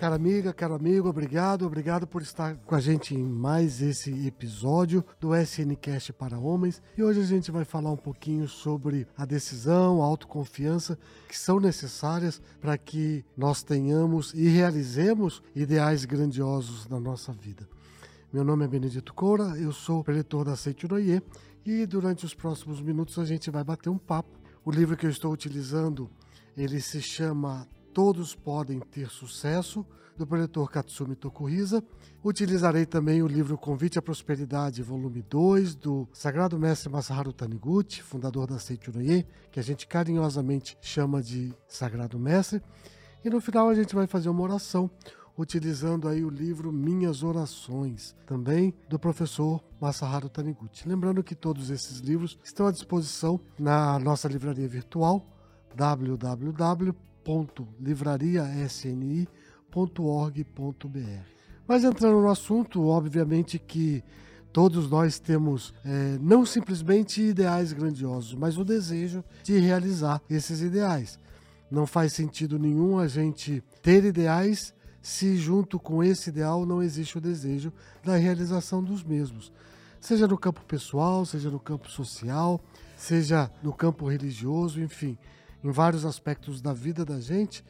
Cara amiga, caro amigo, obrigado, obrigado por estar com a gente em mais esse episódio do SNCast para Homens. E hoje a gente vai falar um pouquinho sobre a decisão, a autoconfiança que são necessárias para que nós tenhamos e realizemos ideais grandiosos na nossa vida. Meu nome é Benedito Coura, eu sou preletor da Seite Noyer e durante os próximos minutos a gente vai bater um papo. O livro que eu estou utilizando, ele se chama Todos Podem Ter Sucesso, do preletor Katsumi Tokuhisa. Utilizarei também o livro Convite à Prosperidade, volume 2, do Sagrado Mestre Masaharu Taniguchi, fundador da Seite Noyer, que a gente carinhosamente chama de Sagrado Mestre. E no final a gente vai fazer uma oração utilizando aí o livro Minhas Orações, também do professor Masaharu Taniguchi. Lembrando que todos esses livros estão à disposição na nossa livraria virtual www.livrariasni.org.br. Mas entrando no assunto, obviamente que todos nós temos é, não simplesmente ideais grandiosos, mas o desejo de realizar esses ideais. Não faz sentido nenhum a gente ter ideais se junto com esse ideal não existe o desejo da realização dos mesmos. Seja no campo pessoal, seja no campo social, seja no campo religioso, enfim, em vários aspectos da vida da gente,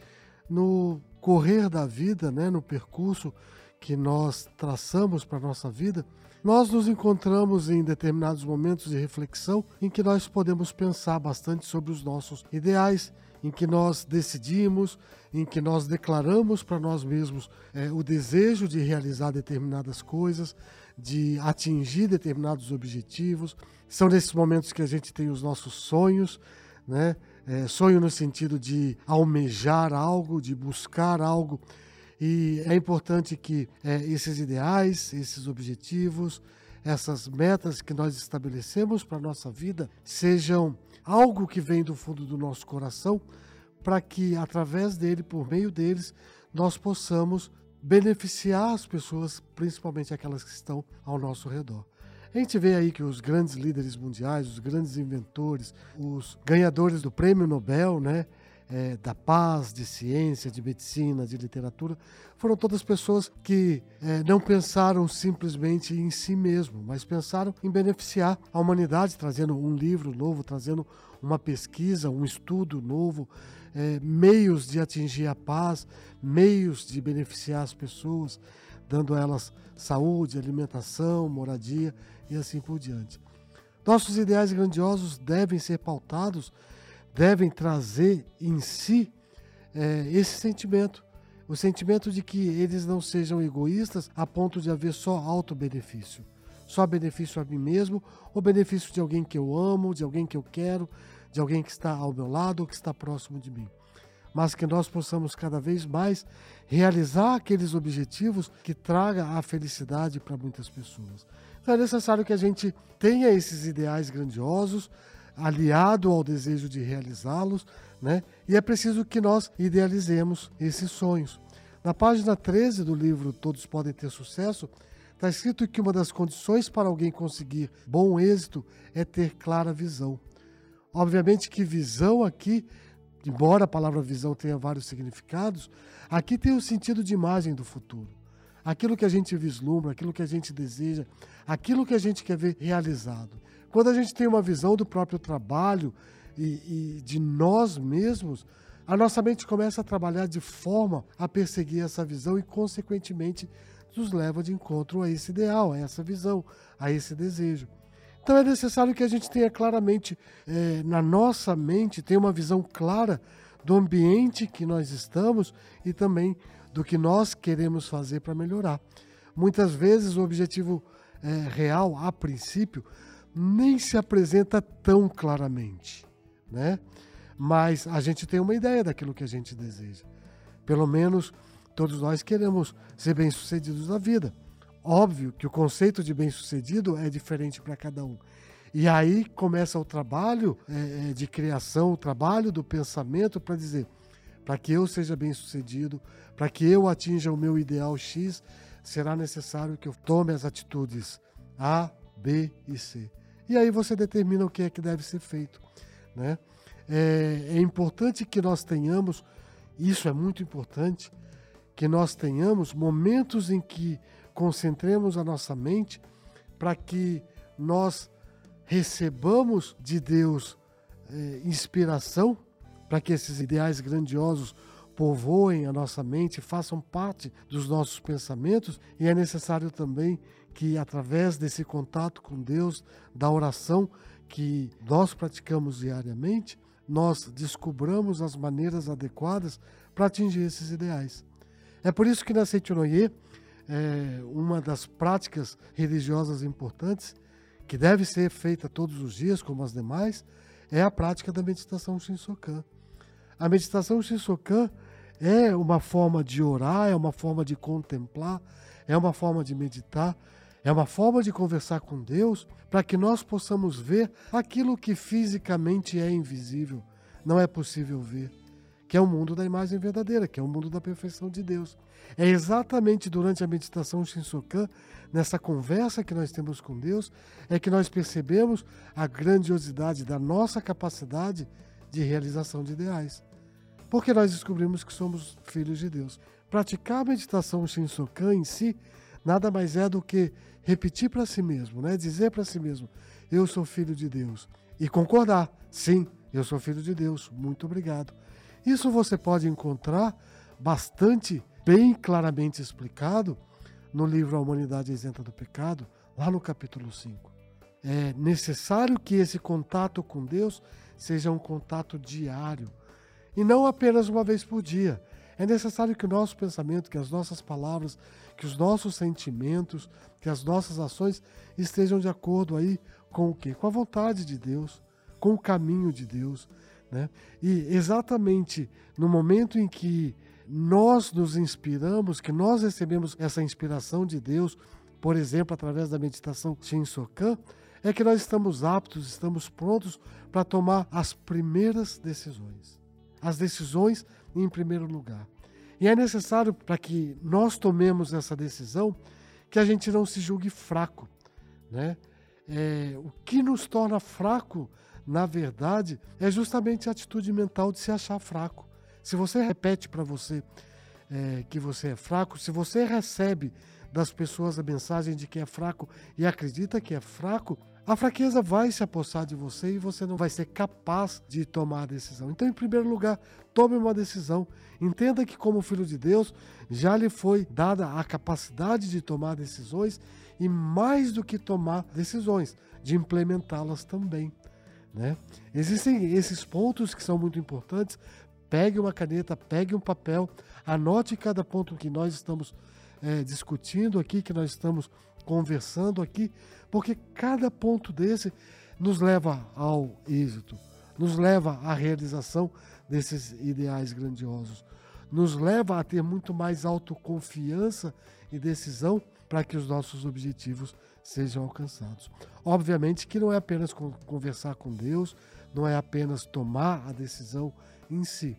no correr da vida, né, no percurso que nós traçamos para a nossa vida, nós nos encontramos em determinados momentos de reflexão em que nós podemos pensar bastante sobre os nossos ideais, em que nós decidimos, em que nós declaramos para nós mesmos é, o desejo de realizar determinadas coisas, de atingir determinados objetivos. São nesses momentos que a gente tem os nossos sonhos, né? É, sonho no sentido de almejar algo, de buscar algo. E é importante que é, esses ideais, esses objetivos, essas metas que nós estabelecemos para a nossa vida sejam algo que vem do fundo do nosso coração, para que através dele, por meio deles, nós possamos beneficiar as pessoas, principalmente aquelas que estão ao nosso redor. A gente vê aí que os grandes líderes mundiais, os grandes inventores, os ganhadores do prêmio Nobel, né, é, da paz, de ciência, de medicina, de literatura, foram todas pessoas que é, não pensaram simplesmente em si mesmo, mas pensaram em beneficiar a humanidade, trazendo um livro novo, trazendo uma pesquisa, um estudo novo, é, meios de atingir a paz, meios de beneficiar as pessoas, dando a elas saúde, alimentação, moradia e assim por diante. Nossos ideais grandiosos devem ser pautados devem trazer em si é, esse sentimento. O sentimento de que eles não sejam egoístas a ponto de haver só auto-benefício. Só benefício a mim mesmo, ou benefício de alguém que eu amo, de alguém que eu quero, de alguém que está ao meu lado ou que está próximo de mim. Mas que nós possamos cada vez mais realizar aqueles objetivos que traga a felicidade para muitas pessoas. Então é necessário que a gente tenha esses ideais grandiosos, aliado ao desejo de realizá-los, né? E é preciso que nós idealizemos esses sonhos. Na página 13 do livro Todos Podem Ter Sucesso, está escrito que uma das condições para alguém conseguir bom êxito é ter clara visão. Obviamente que visão aqui, embora a palavra visão tenha vários significados, aqui tem o sentido de imagem do futuro. Aquilo que a gente vislumbra, aquilo que a gente deseja, aquilo que a gente quer ver realizado. Quando a gente tem uma visão do próprio trabalho e, e, de nós mesmos, a nossa mente começa a trabalhar de forma a perseguir essa visão e, consequentemente, nos leva de encontro a esse ideal, a essa visão, a esse desejo. Então é necessário que a gente tenha claramente é, na nossa mente, tenha uma visão clara do ambiente que nós estamos e também do que nós queremos fazer para melhorar. Muitas vezes o objetivo é, real, a princípio, nem se apresenta tão claramente, né? Mas a gente tem uma ideia daquilo que a gente deseja. Pelo menos todos nós queremos ser bem-sucedidos na vida. Óbvio que o conceito de bem-sucedido é diferente para cada um. E aí começa o trabalho é, é de criação, o trabalho do pensamento para dizer: para que eu seja bem-sucedido, para que eu atinja o meu ideal X, será necessário que eu tome as atitudes A, B e C e aí você determina o que é que deve ser feito. Né? É, é importante que nós tenhamos, isso é muito importante, que nós tenhamos momentos em que concentremos a nossa mente para que nós recebamos de Deus eh, inspiração, para que esses ideais grandiosos povoem a nossa mente, façam parte dos nossos pensamentos, e é necessário também que, através desse contato com Deus, da oração que nós praticamos diariamente, nós descobramos as maneiras adequadas para atingir esses ideais. É por isso que na Seitonoye, é, uma das práticas religiosas importantes, que deve ser feita todos os dias, como as demais, é a prática da meditação Shinsokan. A meditação Shinsokan é uma forma de orar, é uma forma de contemplar, é uma forma de meditar, é uma forma de conversar com Deus para que nós possamos ver aquilo que fisicamente é invisível, não é possível ver que é o mundo da imagem verdadeira, que é o mundo da perfeição de Deus. É exatamente durante a meditação Shinsokan, nessa conversa que nós temos com Deus, é que nós percebemos a grandiosidade da nossa capacidade de realização de ideais. Porque nós descobrimos que somos filhos de Deus. Praticar a meditação Shinsokan em si nada mais é do que repetir para si mesmo, né? dizer para si mesmo: Eu sou filho de Deus. E concordar: sim, eu sou filho de Deus, muito obrigado. Isso você pode encontrar bastante bem claramente explicado no livro A Humanidade Isenta do Pecado, lá no capítulo 5. É necessário que esse contato com Deus seja um contato diário e não apenas uma vez por dia. É necessário que o nosso pensamento, que as nossas palavras, que os nossos sentimentos, que as nossas ações estejam de acordo aí com o quê? Com a vontade de Deus, com o caminho de Deus, né? E exatamente no momento em que nós nos inspiramos, que nós recebemos essa inspiração de Deus, por exemplo, através da meditação Shinsokan, é que nós estamos aptos, estamos prontos para tomar as primeiras decisões. As decisões em primeiro lugar. E é necessário para que nós tomemos essa decisão que a gente não se julgue fraco. Né? É, o que nos torna fraco na verdade, é justamente a atitude mental de se achar fraco. Se você repete para você é, que você é fraco, se você recebe das pessoas a mensagem de que é fraco e acredita que é fraco, a fraqueza vai se apossar de você e você não vai ser capaz de tomar a decisão. Então, em primeiro lugar, tome uma decisão. Entenda que, como filho de Deus, já lhe foi dada a capacidade de tomar decisões e, mais do que tomar decisões, de implementá-las também. Né? Existem esses pontos que são muito importantes. Pegue uma caneta, pegue um papel, anote cada ponto que nós estamos é, discutindo aqui, que nós estamos conversando aqui, porque cada ponto desse nos leva ao êxito, nos leva à realização desses ideais grandiosos, nos leva a ter muito mais autoconfiança e decisão para que os nossos objetivos sejam alcançados. Obviamente que não é apenas conversar com Deus, não é apenas tomar a decisão em si,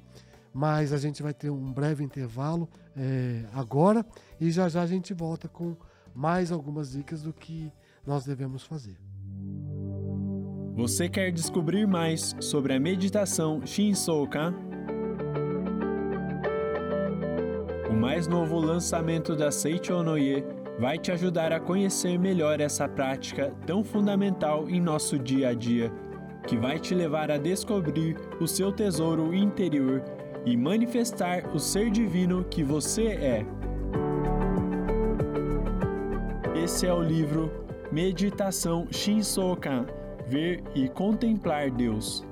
mas a gente vai ter um breve intervalo é, agora e já já a gente volta com mais algumas dicas do que nós devemos fazer. Você quer descobrir mais sobre a meditação Shinsokan? O mais novo lançamento da Seicho Noye vai te ajudar a conhecer melhor essa prática tão fundamental em nosso dia a dia, que vai te levar a descobrir o seu tesouro interior e manifestar o ser divino que você é. Esse é o livro Meditação Shinsokan Ver e Contemplar Deus.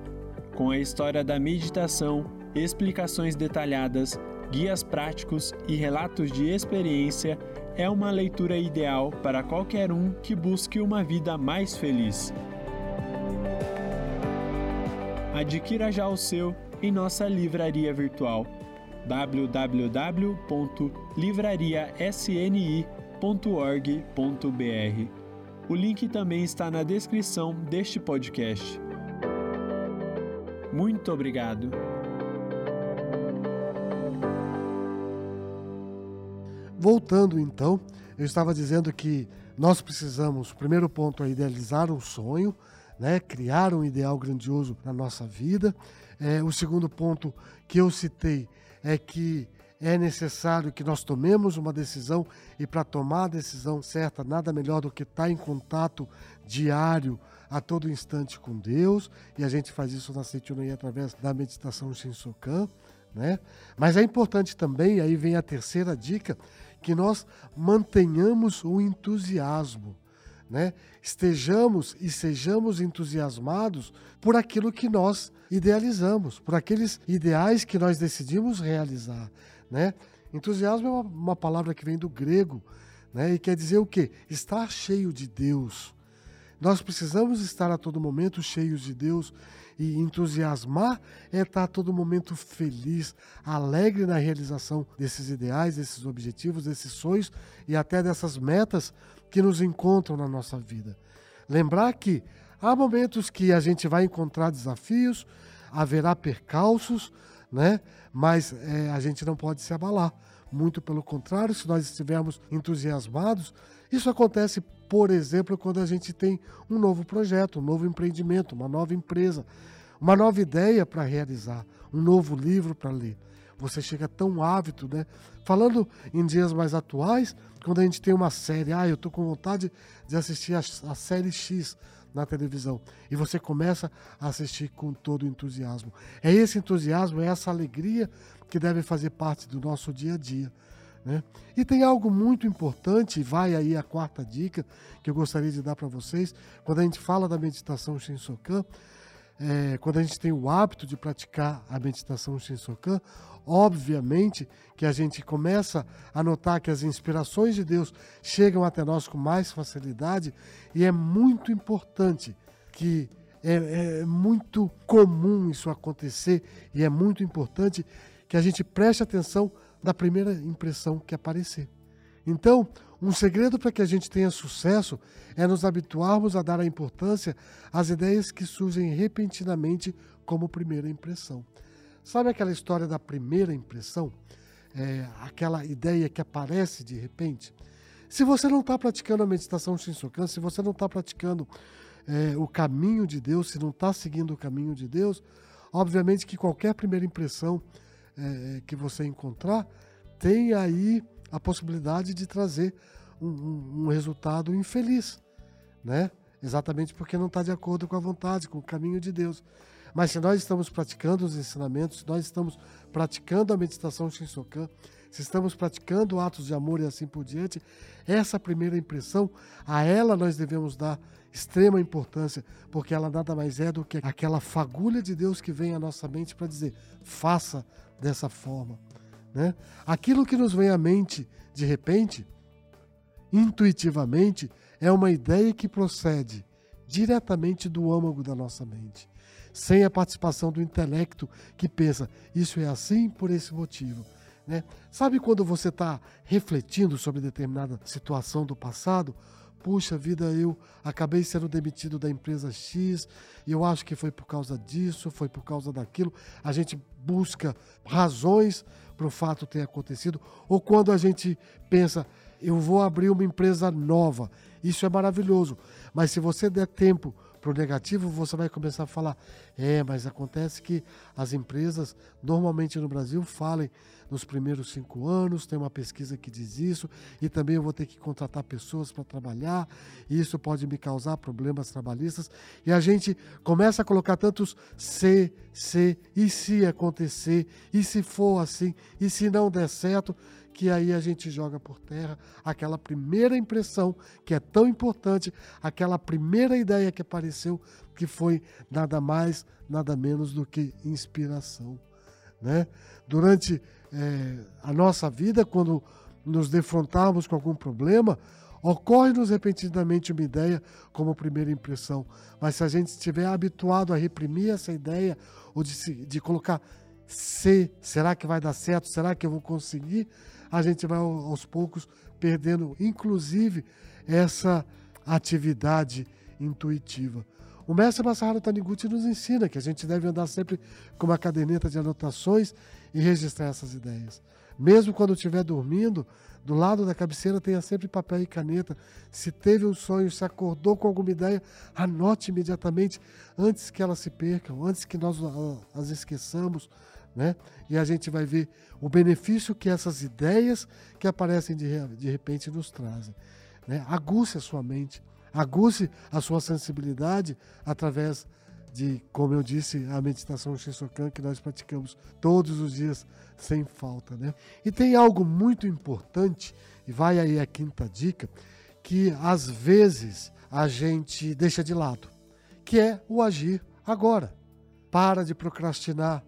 Com a história da meditação, explicações detalhadas, guias práticos e relatos de experiência é uma leitura ideal para qualquer um que busque uma vida mais feliz. Adquira já o seu em nossa livraria virtual www.livrariasni.org.br. O link também está na descrição deste podcast. Muito obrigado. Voltando então, eu estava dizendo que nós precisamos, primeiro ponto é idealizar um sonho, né, criar um ideal grandioso na nossa vida. É, o segundo ponto que eu citei é que é necessário que nós tomemos uma decisão e para tomar a decisão certa, nada melhor do que estar em contato diário a todo instante com Deus, e a gente faz isso na Seitonei através da meditação Shinsokan, né? Mas é importante também, aí vem a terceira dica, que nós mantenhamos o entusiasmo, né? Estejamos e sejamos entusiasmados por aquilo que nós idealizamos, por aqueles ideais que nós decidimos realizar, né? Entusiasmo é uma, uma palavra que vem do grego, né? E quer dizer o quê? Estar cheio de Deus. Nós precisamos estar a todo momento cheios de Deus e entusiasmar é estar a todo momento feliz, alegre na realização desses ideais, desses objetivos, desses sonhos e até dessas metas que nos encontram na nossa vida. Lembrar que há momentos que a gente vai encontrar desafios, haverá percalços, né? Mas é, a gente não pode se abalar. Muito pelo contrário, se nós estivermos entusiasmados, isso acontece, por exemplo, quando a gente tem um novo projeto, um novo empreendimento, uma nova empresa, uma nova ideia para realizar, um novo livro para ler. Você chega tão ávido, né? Falando em dias mais atuais, quando a gente tem uma série, ah, eu estou com vontade de assistir a, a série X na televisão. E você começa a assistir com todo entusiasmo. É esse entusiasmo, é essa alegria que deve fazer parte do nosso dia a dia. Né? E tem algo muito importante, vai aí a quarta dica que eu gostaria de dar para vocês, quando a gente fala da meditação Shinsokan, é, quando a gente tem o hábito de praticar a meditação Shinsokan, obviamente que a gente começa a notar que as inspirações de Deus chegam até nós com mais facilidade e é muito importante que é, é muito comum isso acontecer e é muito importante que a gente preste atenção da primeira impressão que aparecer. Então, um segredo para que a gente tenha sucesso é nos habituarmos a dar a importância às ideias que surgem repentinamente como primeira impressão. Sabe aquela história da primeira impressão? É, aquela ideia que aparece de repente? Se você não está praticando a meditação Shinsokan, se você não está praticando é, o caminho de Deus, se não está seguindo o caminho de Deus, obviamente que qualquer primeira impressão é, que você encontrar, tem aí a possibilidade de trazer um, um, um resultado infeliz, né? Exatamente porque não está de acordo com a vontade, com o caminho de Deus. Mas se nós estamos praticando os ensinamentos, se nós estamos praticando a meditação Shinsokan, se estamos praticando atos de amor e assim por diante, essa primeira impressão, a ela nós devemos dar extrema importância, porque ela nada mais é do que aquela fagulha de Deus que vem à nossa mente para dizer: faça dessa forma. Né? Aquilo que nos vem à mente de repente, intuitivamente, é uma ideia que procede diretamente do âmago da nossa mente, sem a participação do intelecto que pensa, isso é assim por esse motivo. Né? Sabe quando você está refletindo sobre determinada situação do passado? puxa vida, eu acabei sendo demitido da empresa X e eu acho que foi por causa disso, foi por causa daquilo. A gente busca razões para o fato ter acontecido, ou quando a gente pensa, eu vou abrir uma empresa nova, isso é maravilhoso, mas se você der tempo para o negativo, você vai começar a falar: é, mas acontece que as empresas, normalmente no Brasil, falem nos primeiros cinco anos, tem uma pesquisa que diz isso, e também eu vou ter que contratar pessoas para trabalhar, e isso pode me causar problemas trabalhistas. E a gente começa a colocar tantos se, se, e se acontecer, e se for assim, e se não der certo que aí a gente joga por terra aquela primeira impressão que é tão importante, aquela primeira ideia que apareceu, que foi nada mais, nada menos do que inspiração. Né? Durante é, a nossa vida, quando nos defrontarmos com algum problema, ocorre-nos repentinamente uma ideia como primeira impressão. Mas se a gente estiver habituado a reprimir essa ideia, ou de, se, de colocar se, será que vai dar certo? Será que eu vou conseguir? A gente vai aos poucos perdendo, inclusive, essa atividade intuitiva. O mestre Masaharu Taniguchi nos ensina que a gente deve andar sempre com uma caderneta de anotações e registrar essas ideias. Mesmo quando estiver dormindo, do lado da cabeceira tenha sempre papel e caneta. Se teve um sonho, se acordou com alguma ideia, anote imediatamente antes que elas se percam, antes que nós as esqueçamos. Né? E a gente vai ver o benefício que essas ideias que aparecem de, de repente nos trazem. Né? Aguce a sua mente, aguce a sua sensibilidade através de, como eu disse, a meditação Shinsokan que nós praticamos todos os dias sem falta. Né? E tem algo muito importante, e vai aí a quinta dica, que às vezes a gente deixa de lado, que é o agir agora. Para de procrastinar,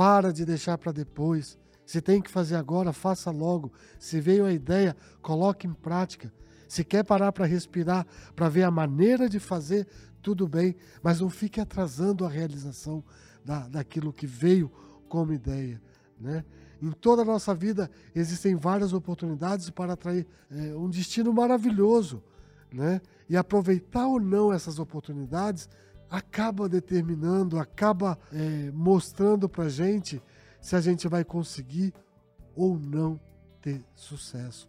para de deixar para depois. Se tem que fazer agora, faça logo. Se veio a ideia, coloque em prática. Se quer parar para respirar, para ver a maneira de fazer, tudo bem, mas não fique atrasando a realização da, daquilo que veio como ideia. Né? Em toda a nossa vida existem várias oportunidades para atrair é, um destino maravilhoso. Né? E aproveitar ou não essas oportunidades acaba determinando, acaba é, mostrando para gente se a gente vai conseguir ou não ter sucesso.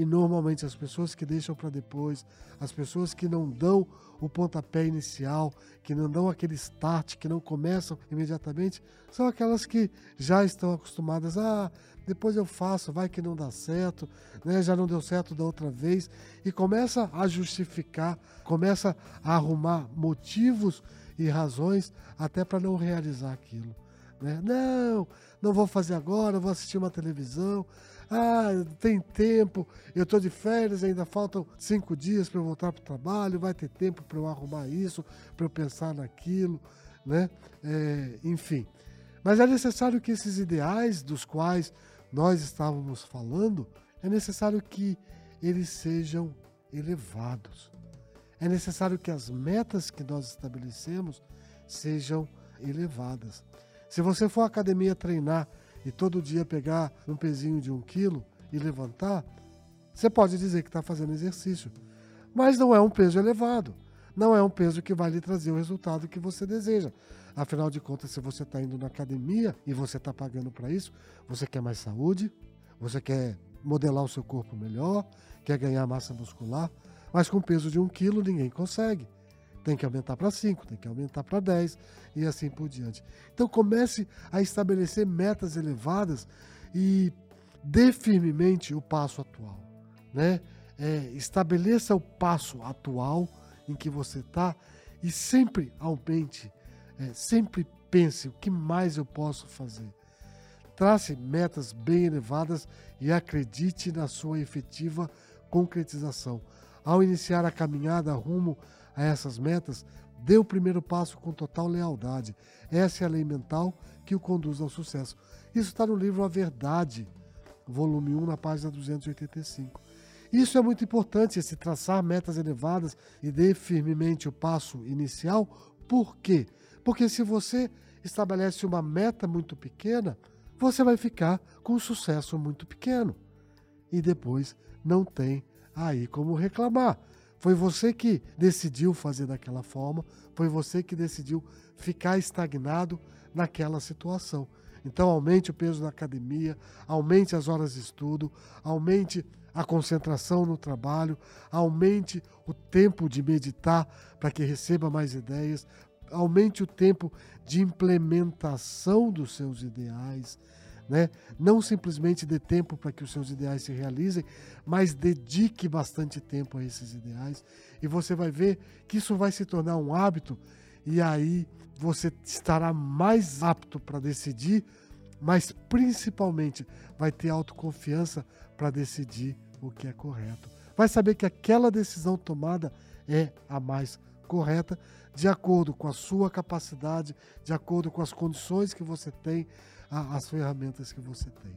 E normalmente as pessoas que deixam para depois, as pessoas que não dão o pontapé inicial, que não dão aquele start, que não começam imediatamente, são aquelas que já estão acostumadas a ah, depois eu faço, vai que não dá certo, né? já não deu certo da outra vez, e começa a justificar, começa a arrumar motivos e razões até para não realizar aquilo. Né? Não, não vou fazer agora, vou assistir uma televisão. Ah, tem tempo, eu estou de férias, ainda faltam cinco dias para eu voltar para o trabalho, vai ter tempo para eu arrumar isso, para eu pensar naquilo, né? É, enfim. Mas é necessário que esses ideais dos quais nós estávamos falando, é necessário que eles sejam elevados. É necessário que as metas que nós estabelecemos sejam elevadas. Se você for à academia treinar e todo dia pegar um pezinho de um quilo e levantar, você pode dizer que está fazendo exercício. Mas não é um peso elevado. Não é um peso que vai lhe trazer o resultado que você deseja. Afinal de contas, se você está indo na academia e você está pagando para isso, você quer mais saúde, você quer modelar o seu corpo melhor, quer ganhar massa muscular, mas com peso de um quilo ninguém consegue tem que aumentar para 5, tem que aumentar para 10 e assim por diante. Então comece a estabelecer metas elevadas e dê firmemente o passo atual. Né? É, estabeleça o passo atual em que você está e sempre aumente, é, sempre pense o que mais eu posso fazer. Trace metas bem elevadas e acredite na sua efetiva concretização. Ao iniciar a caminhada rumo a essas metas, dê o primeiro passo com total lealdade. Essa é a lei mental que o conduz ao sucesso. Isso está no livro A Verdade, volume 1, na página 285. Isso é muito importante, esse traçar metas elevadas e dê firmemente o passo inicial. Por quê? Porque se você estabelece uma meta muito pequena, você vai ficar com um sucesso muito pequeno. E depois não tem aí como reclamar. Foi você que decidiu fazer daquela forma, foi você que decidiu ficar estagnado naquela situação. Então, aumente o peso na academia, aumente as horas de estudo, aumente a concentração no trabalho, aumente o tempo de meditar para que receba mais ideias, aumente o tempo de implementação dos seus ideais. Né? Não simplesmente dê tempo para que os seus ideais se realizem, mas dedique bastante tempo a esses ideais e você vai ver que isso vai se tornar um hábito e aí você estará mais apto para decidir, mas principalmente vai ter autoconfiança para decidir o que é correto. Vai saber que aquela decisão tomada é a mais correta, de acordo com a sua capacidade, de acordo com as condições que você tem, as ferramentas que você tem.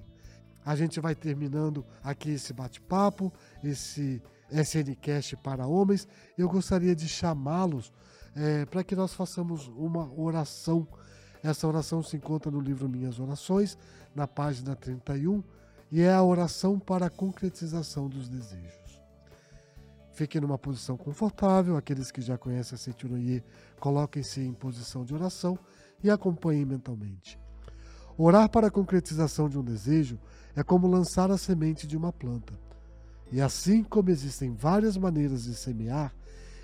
A gente vai terminando aqui esse bate-papo, esse SNCast para homens. Eu gostaria de chamá-los é, para que nós façamos uma oração. Essa oração se encontra no livro Minhas Orações, na página 31, e é a oração para a concretização dos desejos. Fiquem numa posição confortável, aqueles que já conhecem a Seituroye, coloquem-se em posição de oração e acompanhem mentalmente. Orar para a concretização de um desejo é como lançar a semente de uma planta. E assim como existem várias maneiras de semear,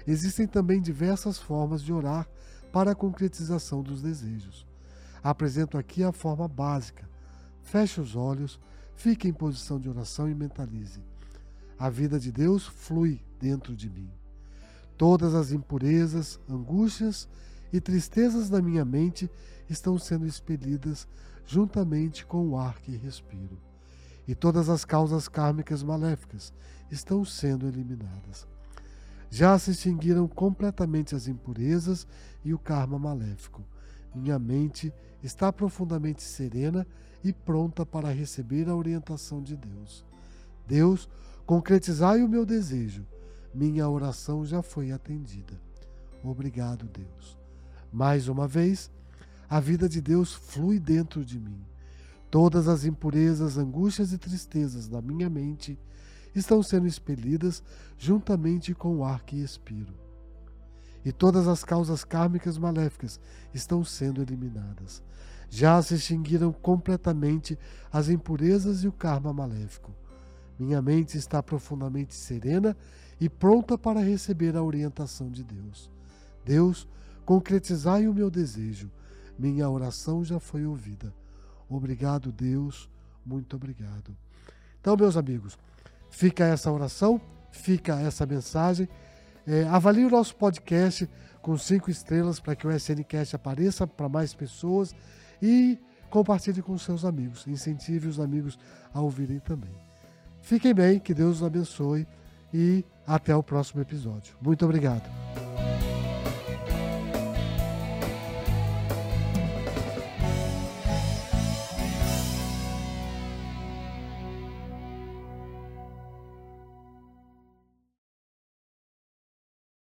existem também diversas formas de orar para a concretização dos desejos. Apresento aqui a forma básica. Feche os olhos, fique em posição de oração e mentalize. A vida de Deus flui dentro de mim. Todas as impurezas, angústias e tristezas da minha mente estão sendo expelidas juntamente com o ar que respiro. E todas as causas kármicas maléficas estão sendo eliminadas. Já se extinguiram completamente as impurezas e o karma maléfico. Minha mente está profundamente serena e pronta para receber a orientação de Deus. Deus, concretizai o meu desejo. Minha oração já foi atendida. Obrigado, Deus. Mais uma vez, a vida de Deus flui dentro de mim. Todas as impurezas, angústias e tristezas da minha mente estão sendo expelidas juntamente com o ar que expiro. E todas as causas kármicas maléficas estão sendo eliminadas. Já se extinguiram completamente as impurezas e o karma maléfico. Minha mente está profundamente serena e pronta para receber a orientação de Deus. Deus, concretizai o meu desejo. Minha oração já foi ouvida. Obrigado, Deus. Muito obrigado. Então, meus amigos, Fica essa oração, fica essa mensagem. É, avalie o nosso podcast com cinco estrelas para que o SNCast apareça para mais pessoas e compartilhe com seus amigos. Incentive os amigos a ouvirem também. Fiquem bem, que Deus os abençoe e até o próximo episódio. Muito obrigado.